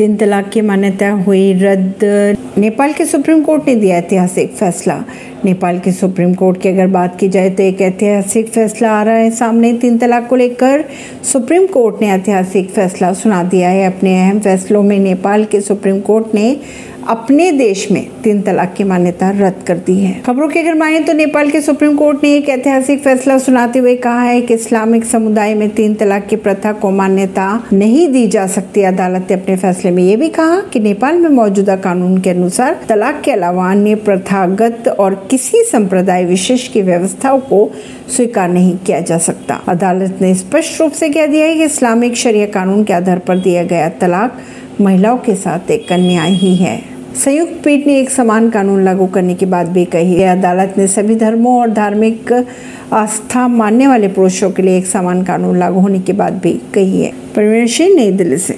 तीन तलाक की मान्यता हुई, रद्द। नेपाल के सुप्रीम कोर्ट ने दिया ऐतिहासिक फैसला। नेपाल के सुप्रीम कोर्ट की अगर बात की जाए तो एक ऐतिहासिक फैसला आ रहा है सामने। तीन तलाक को लेकर सुप्रीम कोर्ट ने ऐतिहासिक फैसला सुना दिया है। अपने अहम फैसलों में नेपाल के सुप्रीम कोर्ट ने अपने देश में तीन तलाक की मान्यता रद्द कर दी है। खबरों की अगर माने तो नेपाल के सुप्रीम कोर्ट ने एक ऐतिहासिक फैसला सुनाते हुए कहा है कि इस्लामिक समुदाय में तीन तलाक की प्रथा को मान्यता नहीं दी जा सकती। अदालत ने अपने फैसले में ये भी कहा कि नेपाल में मौजूदा कानून के अनुसार तलाक के अलावा अन्य प्रथागत और किसी संप्रदाय विशेष की व्यवस्थाओं को स्वीकार नहीं किया जा सकता। अदालत ने स्पष्ट रूप से कह दिया है कि इस्लामिक शरीय कानून के आधार पर दिया गया तलाक महिलाओं के साथ एक अन्याय ही है। संयुक्त पीठ ने एक समान कानून लागू करने की बात भी कही। है अदालत ने सभी धर्मों और धार्मिक आस्था मानने वाले पुरुषों के लिए एक समान कानून लागू होने की बात भी कही है। परमेश नई दिल्ली से।